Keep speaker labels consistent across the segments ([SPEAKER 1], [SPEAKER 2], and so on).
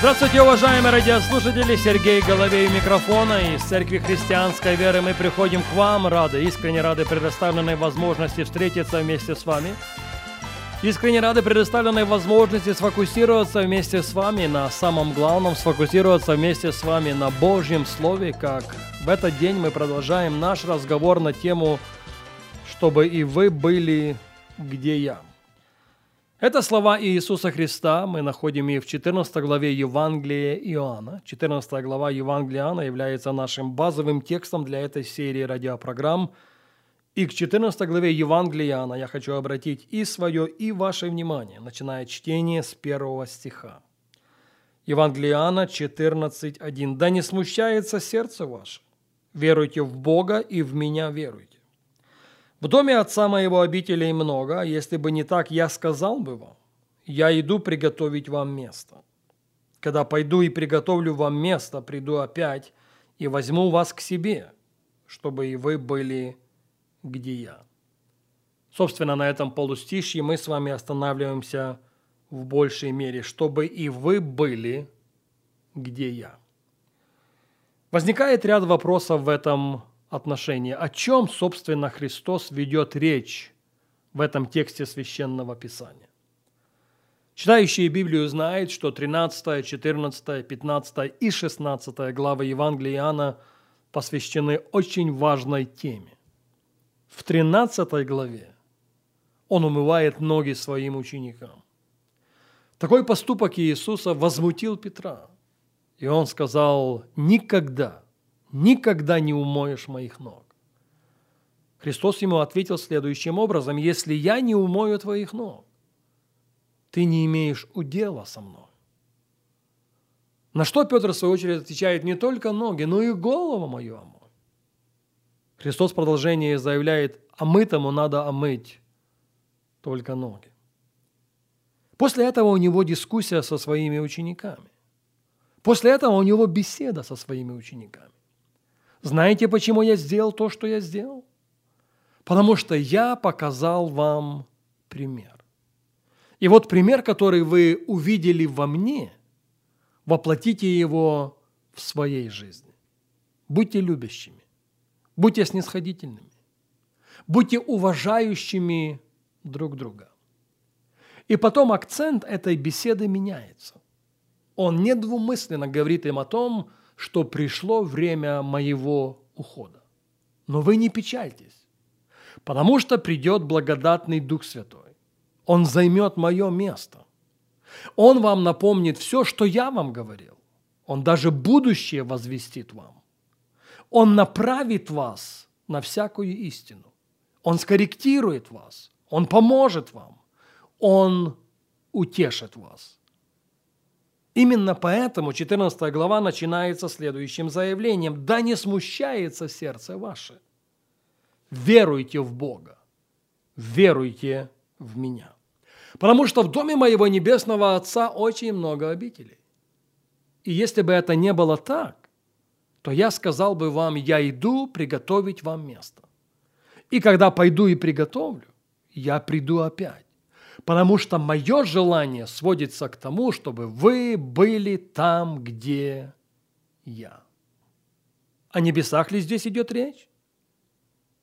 [SPEAKER 1] Здравствуйте, уважаемые радиослушатели! Сергей Головей микрофона. Из Церкви Христианской Веры мы приходим к вам, рады, искренне рады предоставленной возможности встретиться вместе с вами. Искренне рады предоставленной возможности сфокусироваться вместе с вами на самом главном, сфокусироваться вместе с вами на Божьем Слове, как в этот день мы продолжаем наш разговор на тему «Чтобы и вы были, где я». Это слова Иисуса Христа. Мы находим их в 14 главе Евангелия Иоанна. 14 глава Евангелия Иоанна является нашим базовым текстом для этой серии радиопрограмм. И к 14 главе Евангелия Иоанна я хочу обратить и свое, и ваше внимание, начиная чтение с первого стиха. Евангелие Иоанна 14.1. «Да не смущается сердце ваше, веруйте в Бога и в Меня веруйте. В доме отца моего обителей много, а если бы не так, я сказал бы вам, я иду приготовить вам место. Когда пойду и приготовлю вам место, приду опять и возьму вас к себе, чтобы и вы были, где я. Собственно, на этом полустишье мы с вами останавливаемся в большей мере, чтобы и вы были, где я. Возникает ряд вопросов в этом отношения. О чем, собственно, Христос ведет речь в этом тексте Священного Писания? Читающие Библию знают, что 13, 14, 15 и 16 главы Евангелия Иоанна посвящены очень важной теме. В 13 главе он умывает ноги своим ученикам. Такой поступок Иисуса возмутил Петра. И он сказал, никогда – никогда не умоешь моих ног. Христос ему ответил следующим образом, если я не умою твоих ног, ты не имеешь удела со мной. На что Петр, в свою очередь, отвечает не только ноги, но и голову мою омой. Христос в продолжении заявляет, а мытому надо омыть только ноги. После этого у него дискуссия со своими учениками. После этого у него беседа со своими учениками. Знаете, почему я сделал то, что я сделал? Потому что я показал вам пример. И вот пример, который вы увидели во мне, воплотите его в своей жизни. Будьте любящими, будьте снисходительными, будьте уважающими друг друга. И потом акцент этой беседы меняется. Он недвумысленно говорит им о том, что пришло время моего ухода. Но вы не печальтесь, потому что придет благодатный Дух Святой. Он займет мое место. Он вам напомнит все, что я вам говорил. Он даже будущее возвестит вам. Он направит вас на всякую истину. Он скорректирует вас. Он поможет вам. Он утешит вас. Именно поэтому 14 глава начинается следующим заявлением. «Да не смущается сердце ваше. Веруйте в Бога, веруйте в Меня». Потому что в доме моего небесного Отца очень много обителей. И если бы это не было так, то я сказал бы вам, я иду приготовить вам место. И когда пойду и приготовлю, я приду опять потому что мое желание сводится к тому, чтобы вы были там, где я. О небесах ли здесь идет речь?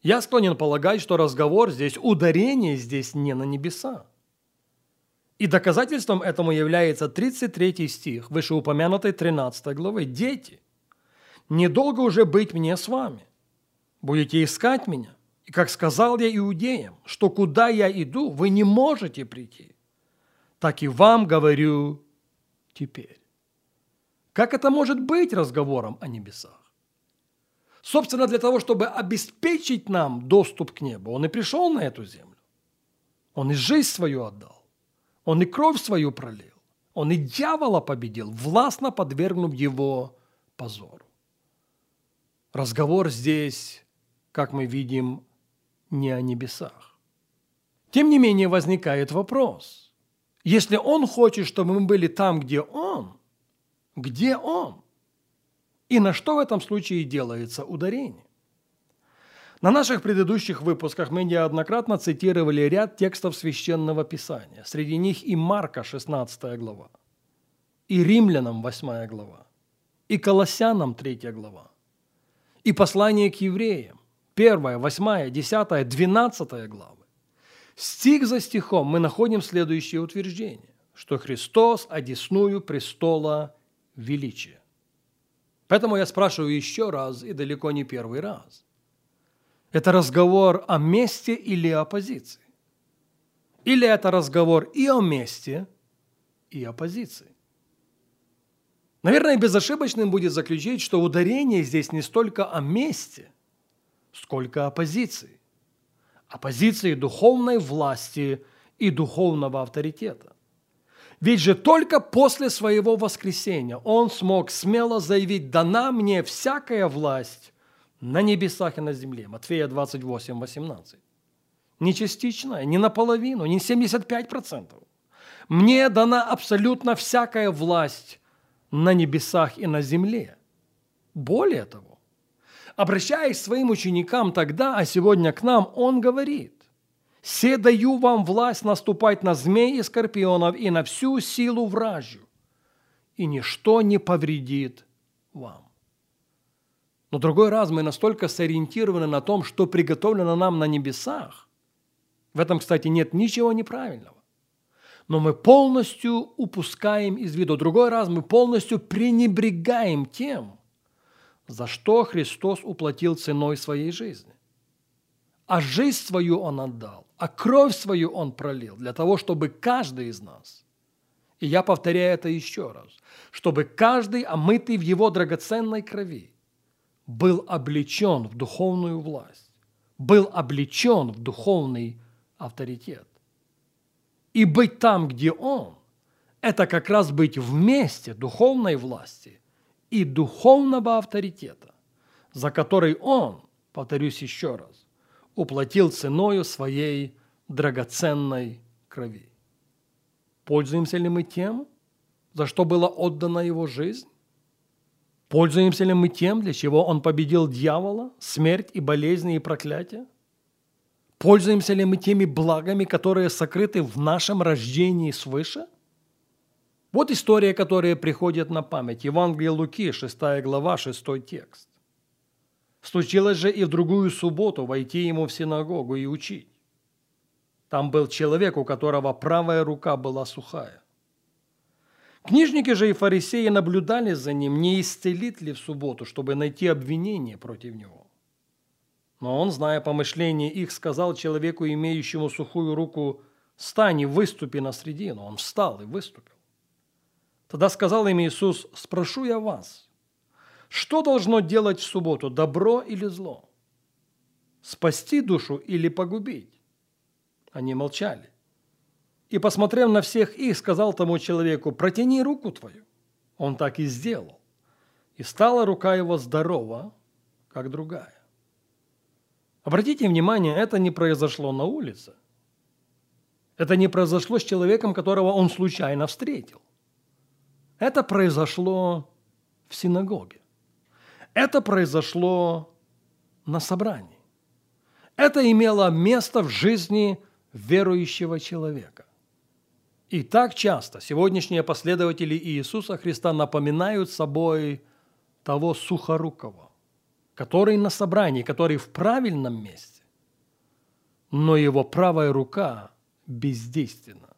[SPEAKER 1] Я склонен полагать, что разговор здесь, ударение здесь не на небеса. И доказательством этому является 33 стих вышеупомянутой 13 главы. «Дети, недолго уже быть мне с вами. Будете искать меня, и как сказал я иудеям, что куда я иду, вы не можете прийти, так и вам говорю теперь. Как это может быть разговором о небесах? Собственно, для того, чтобы обеспечить нам доступ к небу, он и пришел на эту землю. Он и жизнь свою отдал. Он и кровь свою пролил. Он и дьявола победил, властно подвергнув его позору. Разговор здесь, как мы видим, не о небесах. Тем не менее возникает вопрос. Если Он хочет, чтобы мы были там, где Он, где Он? И на что в этом случае делается ударение? На наших предыдущих выпусках мы неоднократно цитировали ряд текстов Священного Писания. Среди них и Марка, 16 глава, и Римлянам, 8 глава, и Колоссянам, 3 глава, и послание к евреям, 1, 8, 10, 12 главы. Стих за стихом мы находим следующее утверждение, что Христос одесную престола величия. Поэтому я спрашиваю еще раз и далеко не первый раз. Это разговор о месте или о позиции? Или это разговор и о месте, и о позиции? Наверное, безошибочным будет заключить, что ударение здесь не столько о месте, сколько о позиции. О позиции духовной власти и духовного авторитета. Ведь же только после своего воскресения он смог смело заявить «дана мне всякая власть на небесах и на земле». Матфея 28, 18. Не частичная, не наполовину, не 75%. Мне дана абсолютно всякая власть на небесах и на земле. Более того, обращаясь к своим ученикам тогда, а сегодня к нам, он говорит, «Се даю вам власть наступать на змей и скорпионов и на всю силу вражью, и ничто не повредит вам». Но другой раз мы настолько сориентированы на том, что приготовлено нам на небесах. В этом, кстати, нет ничего неправильного но мы полностью упускаем из виду. Другой раз мы полностью пренебрегаем тем, за что Христос уплатил ценой своей жизни. А жизнь свою Он отдал, а кровь свою Он пролил для того, чтобы каждый из нас, и я повторяю это еще раз, чтобы каждый, омытый в Его драгоценной крови, был облечен в духовную власть, был облечен в духовный авторитет. И быть там, где Он, это как раз быть вместе духовной власти и духовного авторитета, за который Он, повторюсь еще раз, уплатил ценою своей драгоценной крови. Пользуемся ли мы тем, за что была отдана Его жизнь? Пользуемся ли мы тем, для чего Он победил дьявола, смерть и болезни и проклятия? Пользуемся ли мы теми благами, которые сокрыты в нашем рождении свыше? Вот история, которая приходит на память. Евангелие Луки, 6 глава, 6 текст. Случилось же и в другую субботу войти ему в синагогу и учить. Там был человек, у которого правая рука была сухая. Книжники же и фарисеи наблюдали за ним, не исцелит ли в субботу, чтобы найти обвинение против него. Но он, зная помышления их, сказал человеку, имеющему сухую руку, «Встань и выступи на средину». Он встал и выступил. Тогда сказал им Иисус, «Спрошу я вас, что должно делать в субботу, добро или зло? Спасти душу или погубить?» Они молчали. И, посмотрев на всех их, сказал тому человеку, «Протяни руку твою». Он так и сделал. И стала рука его здорова, как другая. Обратите внимание, это не произошло на улице. Это не произошло с человеком, которого он случайно встретил. Это произошло в синагоге. Это произошло на собрании. Это имело место в жизни верующего человека. И так часто сегодняшние последователи Иисуса Христа напоминают собой того сухорукого, который на собрании, который в правильном месте, но его правая рука бездейственна.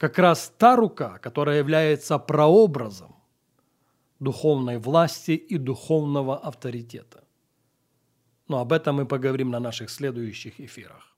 [SPEAKER 1] Как раз та рука, которая является прообразом духовной власти и духовного авторитета. Но об этом мы поговорим на наших следующих эфирах.